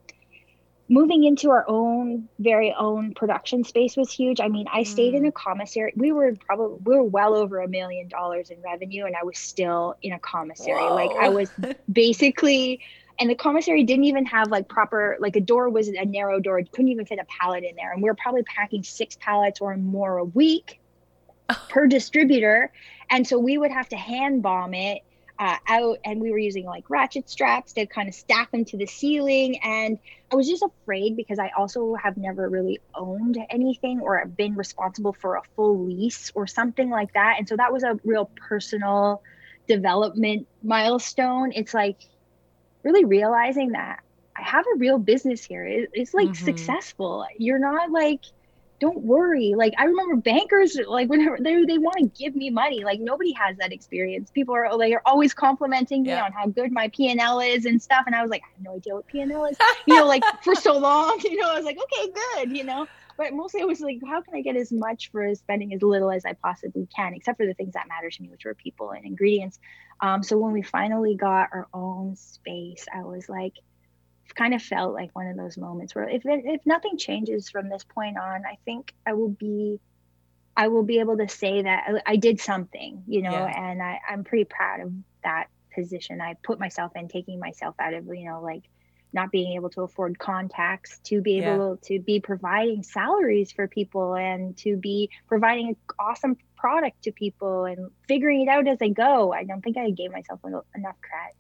moving into our own very own production space was huge. I mean, I mm. stayed in mm. a commissary. We were probably we were well over a million dollars in revenue, and I was still in a commissary. Whoa. Like I was basically and the commissary didn't even have like proper like a door was a narrow door. It couldn't even fit a pallet in there. And we were probably packing six pallets or more a week [sighs] per distributor. And so we would have to hand bomb it uh, out. And we were using like ratchet straps to kind of stack them to the ceiling. And i was just afraid because i also have never really owned anything or been responsible for a full lease or something like that. And so that was a real personal development milestone. It's like really realizing that I have a real business here. It, it's like mm-hmm. successful. You're not like don't worry. Like I remember bankers, like whenever they they want to give me money, like nobody has that experience. People are like are always complimenting me yeah. on how good my P and L is and stuff, and I was like, I have no idea what P and L is, you know, like for so [laughs] long, you know, I was like, okay, good, you know. But mostly it was like, how can I get as much for spending as little as I possibly can, except for the things that matter to me, which were people and ingredients. Um, so when we finally got our own space, I was like, kind of felt like one of those moments where if if nothing changes from this point on, I think I will be I will be able to say that I, I did something, you know, yeah. and I, I'm pretty proud of that position I put myself in, taking myself out of, you know, like not being able to afford contacts to be able yeah. to be providing salaries for people and to be providing awesome product to people and figuring it out as I go. I don't think I gave myself enough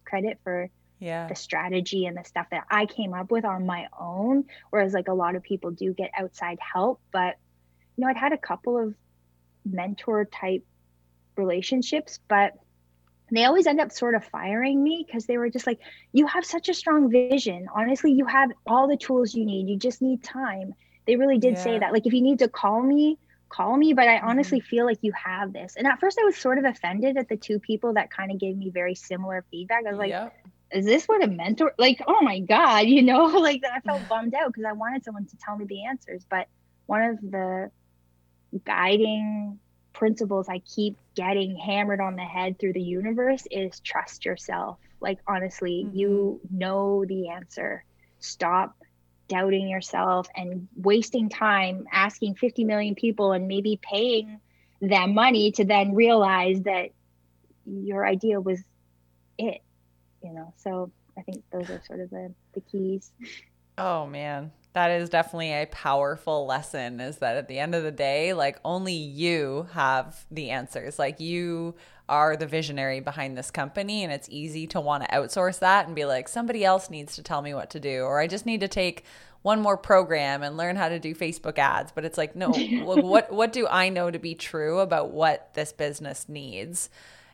credit for yeah the strategy and the stuff that i came up with on my own whereas like a lot of people do get outside help but you know i'd had a couple of mentor type relationships but they always end up sort of firing me because they were just like you have such a strong vision honestly you have all the tools you need you just need time they really did yeah. say that like if you need to call me call me but i honestly mm-hmm. feel like you have this and at first i was sort of offended at the two people that kind of gave me very similar feedback i was like yep is this what a mentor like oh my god [laughs] you know [laughs] like that. i felt bummed out because i wanted someone to tell me the answers but one of the guiding principles i keep getting hammered on the head through the universe is trust yourself like honestly mm-hmm. you know the answer stop doubting yourself and wasting time asking 50 million people and maybe paying them money to then realize that your idea was it you know? So i think those are sort of the, the keys. Oh man that is definitely a powerful lesson is that at the end of the day like only you have the answers. Like you are the visionary behind this company and it's easy to want to outsource that and be like somebody else needs to tell me what to do or i just need to take one more program and learn how to do facebook ads. But it's like no [laughs] what what do i know to be true about what this business needs?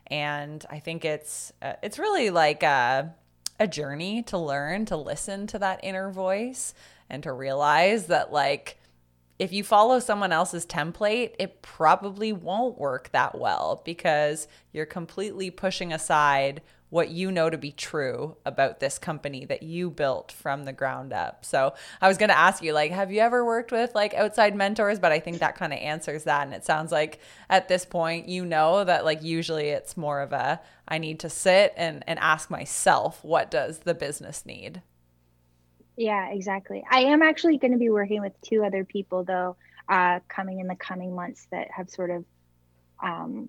And I think it's uh, it's really like a, a journey to learn to listen to that inner voice and to realize that like if you follow someone else's template, it probably won't work that well because you're completely pushing aside what you know to be true about this company that you built from the ground up. So I was going to ask you, like, have you ever worked with like outside mentors? But I think that kind of answers that. And it sounds like at this point, you know that like usually it's more of a I need to sit and, and ask myself, what does the business need? Yeah, exactly. I am actually going to be working with two other people though, uh, coming in the coming months that have sort of um,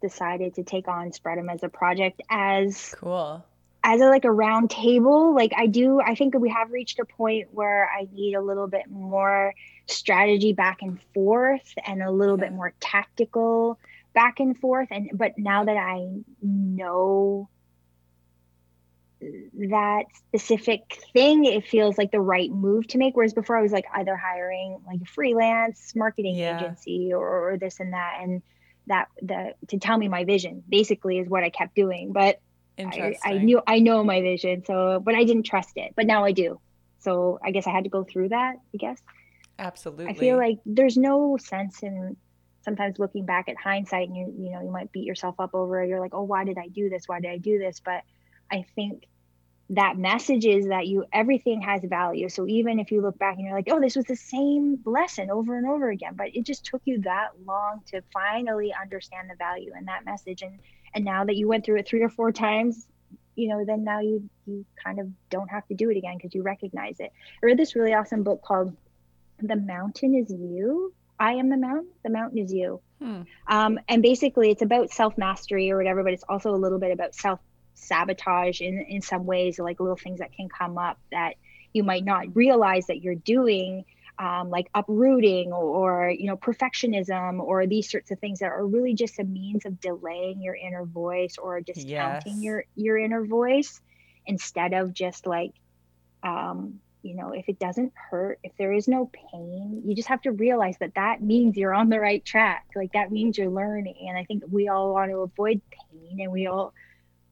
decided to take on Spread'em as a project as cool as a, like a round table like i do i think we have reached a point where i need a little bit more strategy back and forth and a little yeah. bit more tactical back and forth and but now that i know that specific thing it feels like the right move to make whereas before i was like either hiring like a freelance marketing yeah. agency or, or this and that and that the to tell me my vision basically is what I kept doing. But I, I knew I know my vision, so but I didn't trust it. But now I do. So I guess I had to go through that. I guess. Absolutely. I feel like there's no sense in sometimes looking back at hindsight and you you know you might beat yourself up over it. You're like, oh, why did I do this? Why did I do this? But I think that message is that you everything has value. So even if you look back and you're like oh this was the same lesson over and over again but it just took you that long to finally understand the value in that message. And and now that you went through it three or four times you know then now you you kind of don't have to do it again because you recognize it. I read this really awesome book called the mountain is you. I am the mountain the mountain is you. Hmm. um, and basically it's about self mastery or whatever but it's also a little bit about self sabotage in in some ways like little things that can come up that you might not realize that you're doing um, like uprooting or, or, you know perfectionism or these sorts of things that are really just a means of delaying your inner voice or discounting yes. your your inner voice instead of just like um, you know if it doesn't hurt if there is no pain you just have to realize that that means you're on the right track like that means you're learning and i think we all want to avoid pain and we all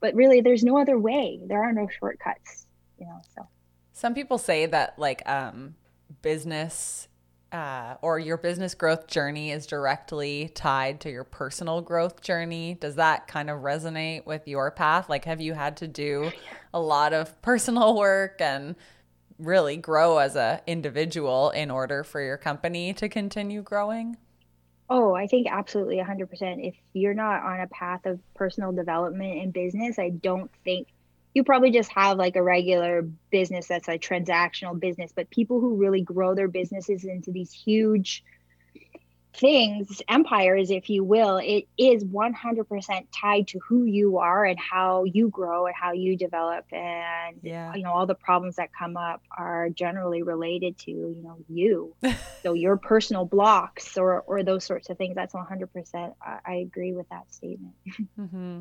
but really there's no other way there are no shortcuts you know so some people say that like um business uh, or your business growth journey is directly tied to your personal growth journey. Does that kind of resonate with your path? Like, have you had to do a lot of personal [laughs] work and really grow as an individual in order for your company to continue growing? Oh, I think absolutely 100%. If you're not on a path of personal development in business, I don't think you probably just have like a regular business that's a transactional business, but people who really grow their businesses into these huge things, empires, if you will, it is 100% tied to who you are and how you grow and how you develop. And, yeah. you know, all the problems that come up are generally related to, you know, you. [laughs] so your personal blocks or, or those sorts of things. That's 100%. I, I agree with that statement. [laughs] Mm-hmm.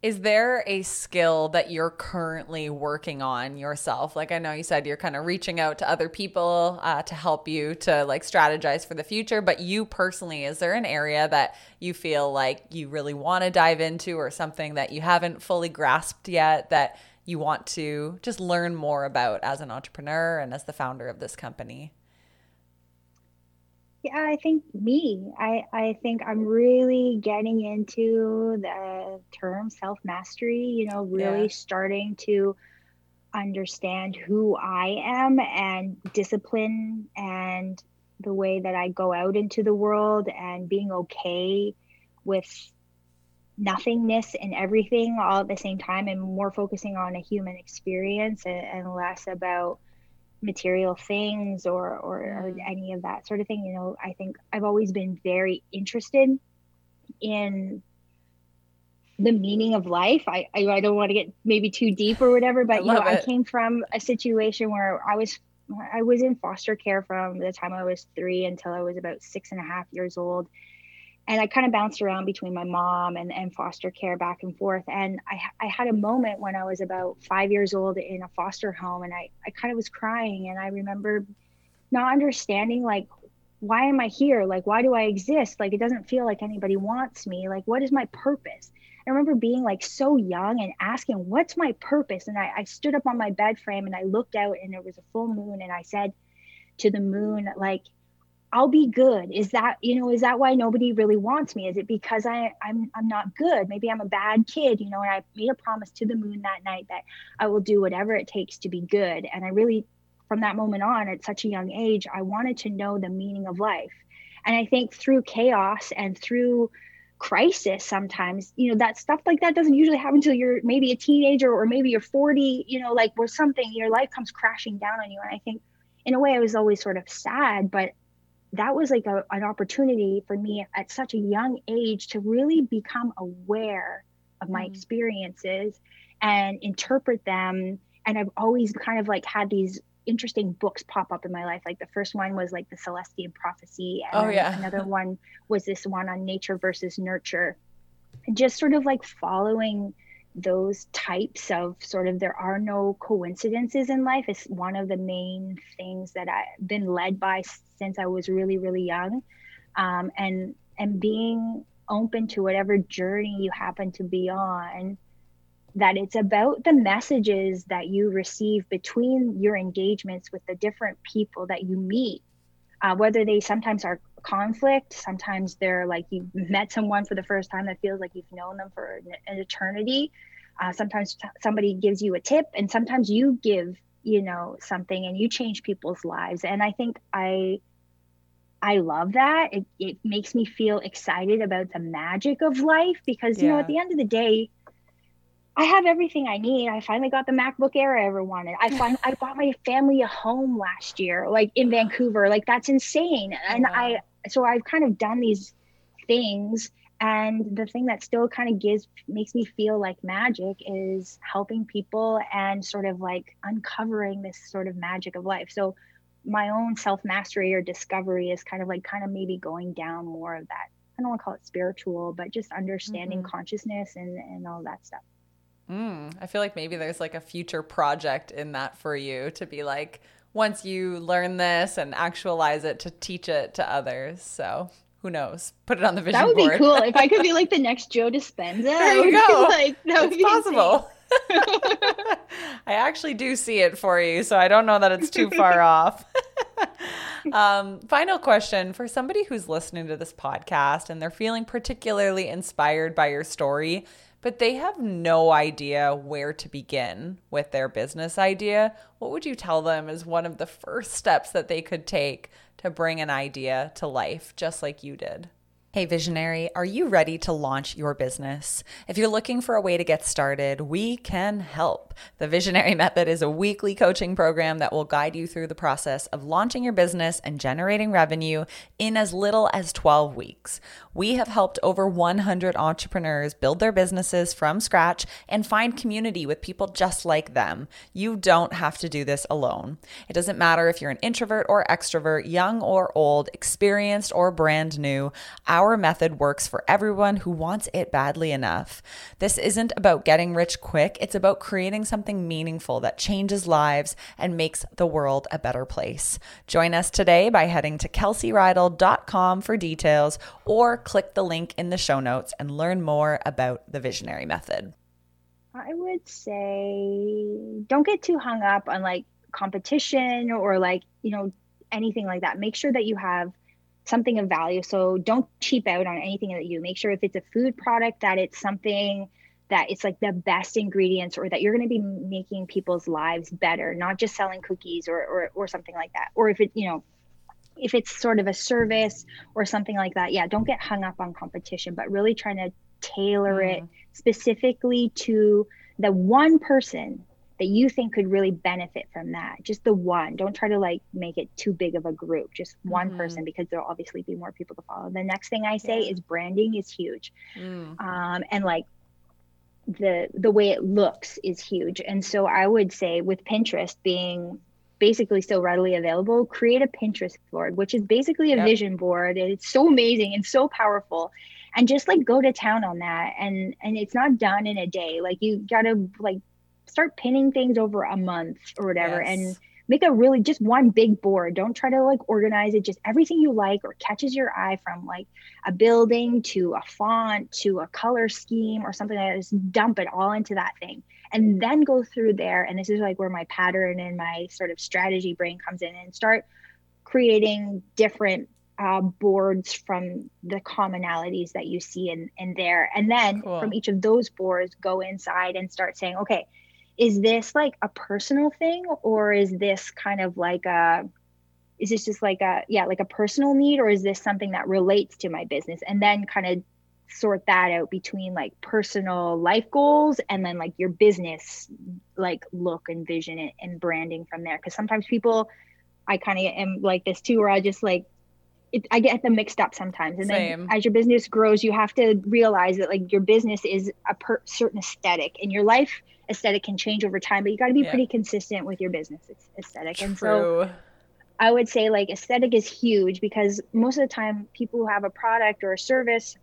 Is there a skill that you're currently working on yourself? Like I know you said you're kind of reaching out to other people uh, to help you to like strategize for the future, but you personally, is there an area that you feel like you really want to dive into or something that you haven't fully grasped yet that you want to just learn more about as an entrepreneur and as the founder of this company? Yeah, I think me. I, I think I'm really getting into the term self mastery, you know, really yeah. starting to understand who I am and discipline and the way that I go out into the world and being okay with nothingness and everything all at the same time and more focusing on a human experience and, and less about material things or, or, or mm. any of that sort of thing. You know, I think I've always been very interested in the meaning of life. I, I, I don't want to get maybe too deep or whatever, but you know, it. I came from a situation where I was I was in foster care from the time I was three until I was about six and a half years old and I kind of bounced around between my mom and, and foster care back and forth. And I, I had a moment when I was about five years old in a foster home and I, I kind of was crying. And I remember not understanding, like, why am I here? Like, why do I exist? Like, it doesn't feel like anybody wants me. Like, what is my purpose? I remember being like so young and asking, What's my purpose? And I, I stood up on my bed frame and I looked out and there was a full moon. And I said to the moon, like, I'll be good. Is that, you know, is that why nobody really wants me? Is it because I, I'm I'm not good? Maybe I'm a bad kid, you know, and I made a promise to the moon that night that I will do whatever it takes to be good. And I really from that moment on at such a young age, I wanted to know the meaning of life. And I think through chaos and through crisis sometimes, you know, that stuff like that doesn't usually happen until you're maybe a teenager or maybe you're 40, you know, like where something your life comes crashing down on you. And I think in a way I was always sort of sad, but that was like a, an opportunity for me at such a young age to really become aware of my mm. experiences and interpret them and i've always kind of like had these interesting books pop up in my life like the first one was like the celestine prophecy and oh, yeah. another one was this one on nature versus nurture and just sort of like following those types of sort of there are no coincidences in life is one of the main things that I've been led by since I was really really young, um, and and being open to whatever journey you happen to be on. That it's about the messages that you receive between your engagements with the different people that you meet, uh, whether they sometimes are conflict. Sometimes they're like you've met someone for the first time that feels like you've known them for an, an eternity. Uh, sometimes t- somebody gives you a tip, and sometimes you give you know something and you change people's lives. And I think I I love that. It, it makes me feel excited about the magic of life because, you know, at the end of the day, I have everything I need. I finally got the MacBook Air I ever wanted. I [laughs] find I bought my family a home last year, like in Vancouver. Like that's insane. And wow. I so I've kind of done these things and the thing that still kind of gives makes me feel like magic is helping people and sort of like uncovering this sort of magic of life so my own self mastery or discovery is kind of like kind of maybe going down more of that i don't want to call it spiritual but just understanding mm-hmm. consciousness and and all that stuff mm, i feel like maybe there's like a future project in that for you to be like once you learn this and actualize it to teach it to others. So who knows? Put it on the vision board. That would board. be cool if I could be like [laughs] the next Joe Dispenza. There you go. [laughs] Like that it's possible. [laughs] I actually do see it for you, so I don't know that it's too far off. um, final question for somebody who's listening to this podcast and they're feeling particularly inspired by your story, but they have no idea where to begin with their business idea. What would you tell them is one of the first steps that they could take to bring an idea to life, just like you did? Hey, visionary, are you ready to launch your business? If you're looking for a way to get started, we can help. The Visionary Method is a weekly coaching program that will guide you through the process of launching your business and generating revenue in as little as 12 weeks. We have helped over 100 entrepreneurs build their businesses from scratch and find community with people just like them. You don't have to do this alone. It doesn't matter if you're an introvert or extrovert, young or old, experienced or brand new. Our method works for everyone who wants it badly enough. This isn't about getting rich quick, it's about creating something meaningful that changes lives and makes the world a better place. Join us today by heading to kelseyrydell.com for details or click the link in the show notes and learn more about the visionary method. I would say don't get too hung up on like competition or like, you know, anything like that. Make sure that you have something of value. So don't cheap out on anything that you make sure if it's a food product that it's something that it's like the best ingredients or that you're going to be making people's lives better, not just selling cookies or, or, or something like that. Or if it, you know, if it's sort of a service or something like that, yeah, don't get hung up on competition, but really trying to tailor mm. it specifically to the one person that you think could really benefit from that. Just the one. Don't try to like make it too big of a group. Just one mm-hmm. person because there'll obviously be more people to follow. The next thing i say yeah. is branding is huge. Mm. um, and like the the way it looks is huge. And so i would say with pinterest being basically so readily available create a pinterest board which is basically a yep. vision board. And it's so amazing and so powerful. And just like go to town on that. And and it's not done in a day. Like you gotta like start pinning things over a month or whatever yes. and make a really just one big board don't try to like organize it just everything you like or catches your eye from like a building to a font to a color scheme or something like that just dump it all into that thing and then go through there and this is like where my pattern and my sort of strategy brain comes in and start creating different uh, boards from the commonalities that you see in, in there and then cool. from each of those boards go inside and start saying okay is this like a personal thing or is this kind of like a is this just like a yeah like a personal need or is this something that relates to my business? And then kind of sort that out between like personal life goals and then like your business like look and vision and, and branding from there. Because sometimes people i kind of am like this too where i just like it, I get them mixed up sometimes. And Same. then as your business grows, you have to realize that like your business is a per- certain aesthetic and your life aesthetic can change over time, but you got to be yeah. pretty consistent with your business aesthetic. True. And so I would say like aesthetic is huge because most of the time people who have a product or a service,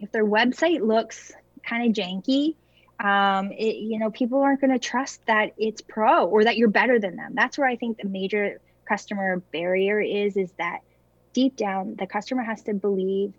if their website looks kind of janky, um, it, you know, people aren't going to trust that it's pro or that you're better than them. That's where I think the major customer barrier is, is that deep down, the customer has to believe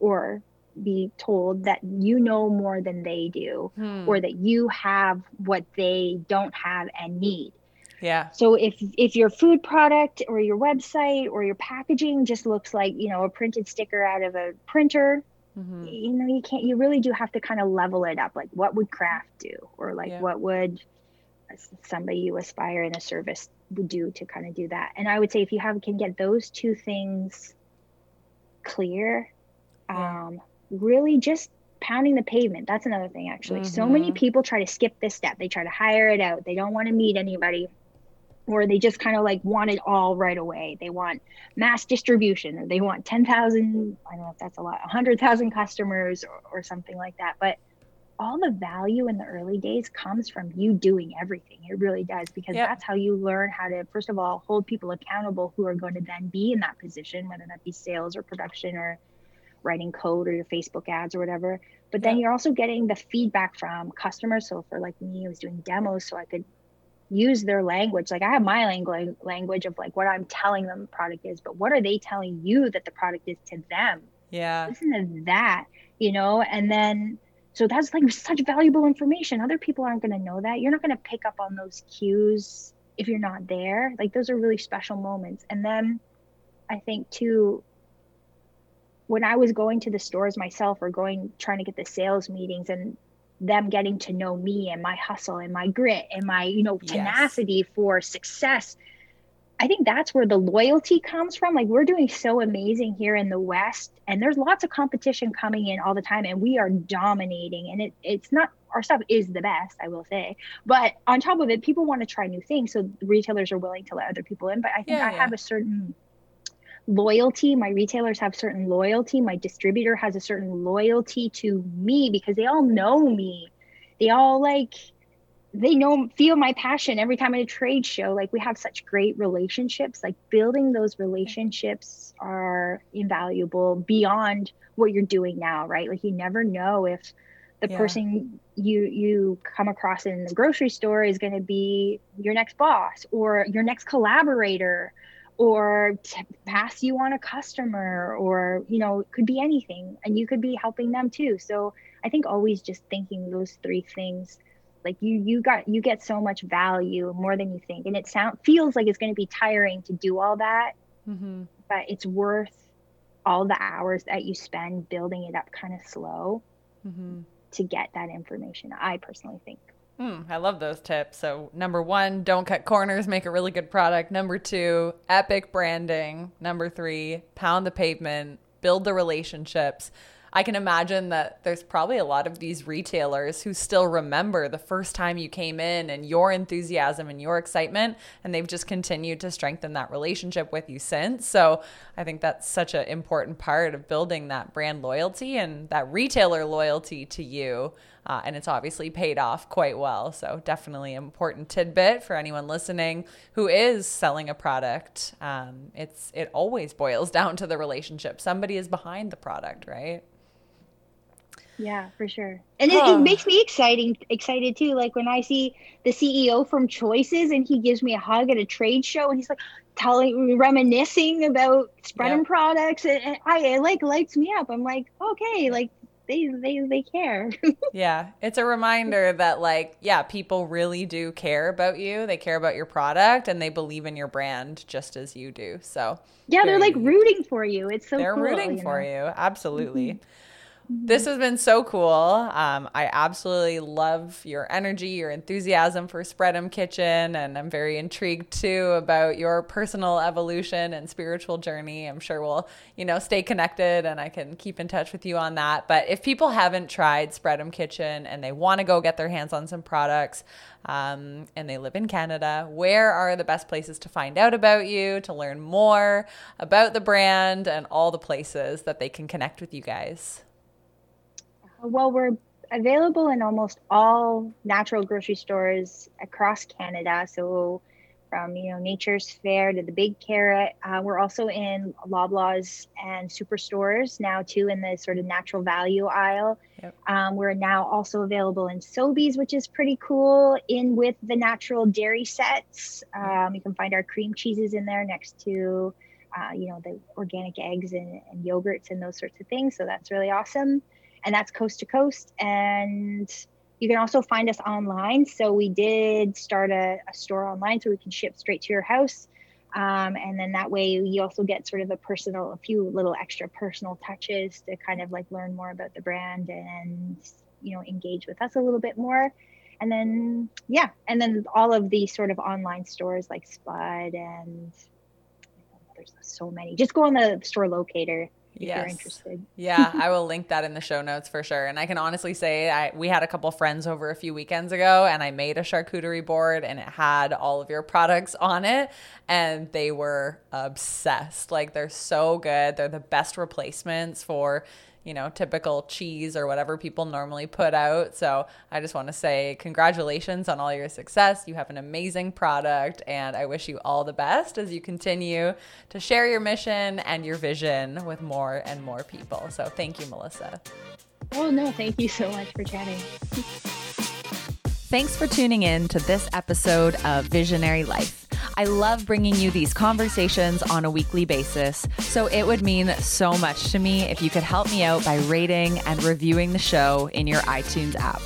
or be told that you know more than they do hmm. or that you have what they don't have and need. Yeah. So if if your food product or your website or your packaging just looks like, you know, a printed sticker out of a printer, mm-hmm. you know, you can't you really do have to kind of level it up like what would Kraft do or like yeah. what would somebody you aspire in a service would do to kind of do that. And I would say if you have can get those two things clear, um, really just pounding the pavement. That's another thing, actually. Mm-hmm. So many mm-hmm. people try to skip this step. They try to hire it out. They don't want to meet anybody, or they just kind of like want it all right away. They want mass distribution, or they want 10,000, I don't know if that's a lot, 100,000 customers, or, or something like that. But all the value in the early days comes from you doing everything. It really does, because yep. that's how you learn how to, first of all, hold people accountable who are going to then be in that position, whether that be sales or production or writing code or your Facebook ads or whatever. But then yeah. you're also getting the feedback from customers. So for like me, I was doing demos so I could use their language. Like I have my language language of like what I'm telling them the product is, but what are they telling you that the product is to them? Yeah. Listen to that, you know, and then so that's like such valuable information. Other people aren't going to know that. You're not going to pick up on those cues if you're not there. Like those are really special moments. And then I think too, when I was going to the stores myself or going trying to get the sales meetings and them getting to know me and my hustle and my grit and my you know tenacity yes. for success I think that's where the loyalty comes from. Like we're doing so amazing here in the West, and there's lots of competition coming in all the time, and we are dominating. And it, it's not our stuff is the best, I will say. But on top of it, people want to try new things, so retailers are willing to let other people in. But I think yeah, I yeah. have a certain loyalty. My retailers have certain loyalty. My distributor has a certain loyalty to me because they all know me. They all like they know feel my passion every time at a trade show. Like we have such great relationships. Like building those relationships are invaluable beyond what you're doing now right? Like you never know if the yeah. person you you come across in the grocery store is going to be your next boss or your next collaborator or pass you on a customer or you know it could be anything. And you could be helping them too. So i think always just thinking those three things like you you got you get so much value more than you think and it sound feels like it's going to be tiring to do all that mm-hmm. but it's worth all the hours that you spend building it up kind of slow mm-hmm. to get that information i personally think Mm, I love those tips. So, number one, don't cut corners, make a really good product. Number two, epic branding. Number three, pound the pavement, build the relationships. I can imagine that there's probably a lot of these retailers who still remember the first time you came in and your enthusiasm and your excitement, and they've just continued to strengthen that relationship with you since. So I think that's such an important part of building that brand loyalty and that retailer loyalty to you. Uh, and it's obviously paid off quite well. So, definitely an important tidbit for anyone listening who is selling a product. Um, it's it always boils [laughs] down to the relationship. Somebody is behind the product, right? Yeah, for sure. And it, it, makes me exciting excited too. Like when I see the CEO from Choices and he gives me a hug at a trade show and he's like telling reminiscing about Spread'em yep. products and, and I it like lights me up. I'm like, okay, like they they they care. [laughs] yeah, it's a reminder that like yeah, people really do care about you. They care about your product and they believe in your brand just as you do. So yeah, they're like rooting for you. It's so they're cool, rooting you for know? you. Absolutely. Mm-hmm. This has been so cool. Um, I absolutely love your energy, your enthusiasm for Spread'em Kitchen, and I'm very intrigued too about your personal evolution and spiritual journey. I'm sure we'll, you know, stay connected and I can keep in touch with you on that. But if people haven't tried Spread'em Kitchen and they want to go get their hands on some products, um, and they live in Canada, where are the best places to find out about you, to learn more about the brand, and all the places that they can connect with you guys? Well, we're available in almost all natural grocery stores across Canada. So, from you know Nature's Fare to the Big Carrot, uh, we're also in Loblaws and superstores now too in the sort of natural value aisle. Yep. Um, we're now also available in Sobeys, which is pretty cool. In with the natural dairy sets, um, you can find our cream cheeses in there next to. Uh, you know the organic eggs and, and yogurts and those sorts of things so that's really awesome and that's coast to coast. And you can also find us online. So we did start a, a store online so we can ship straight to your house. Um, and then that way you also get sort of a personal, a few little extra personal touches to kind of like learn more about the brand and, you know, engage with us a little bit more. And then, yeah, and then all of the sort of online stores like Spud and there's so many. Just go on the store locator if yes. you're interested. yeah, I [laughs] will link that in the show notes for sure. And I can honestly say I we had a couple friends over a few weekends ago and I made a charcuterie board and it had all of your products on it and they were obsessed. Like they're so good. They're the best replacements for you know, typical cheese or whatever people normally put out. So I just want to say congratulations on all your success. You have an amazing product, and I wish you all the best as you continue to share your mission and your vision with more and more people. So thank you, Melissa. Oh, no, thank you so much for chatting. Thanks for tuning in to this episode of Visionary Life. I love bringing you these conversations on a weekly basis, so it would mean so much to me if you could help me out by rating and reviewing the show in your iTunes app.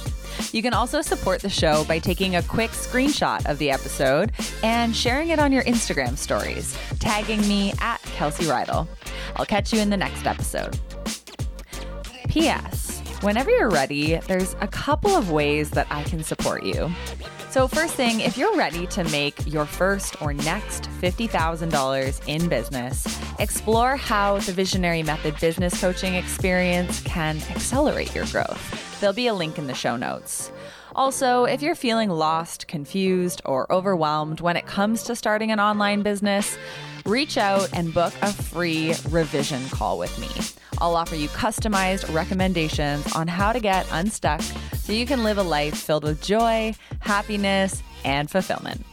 You can also support the show by taking a quick screenshot of the episode and sharing it on your Instagram stories, tagging me at Kelsey Rydell. I'll catch you in the next episode. P.S. Whenever you're ready, there's a couple of ways that I can support you. So, first thing, if you're ready to make your first or next $50,000 in business, explore how the Visionary Method business coaching experience can accelerate your growth. There'll be a link in the show notes. Also, if you're feeling lost, confused, or overwhelmed when it comes to starting an online business, reach out and book a free revision call with me. I'll offer you customized recommendations on how to get unstuck so you can live a life filled with joy, happiness, and fulfillment.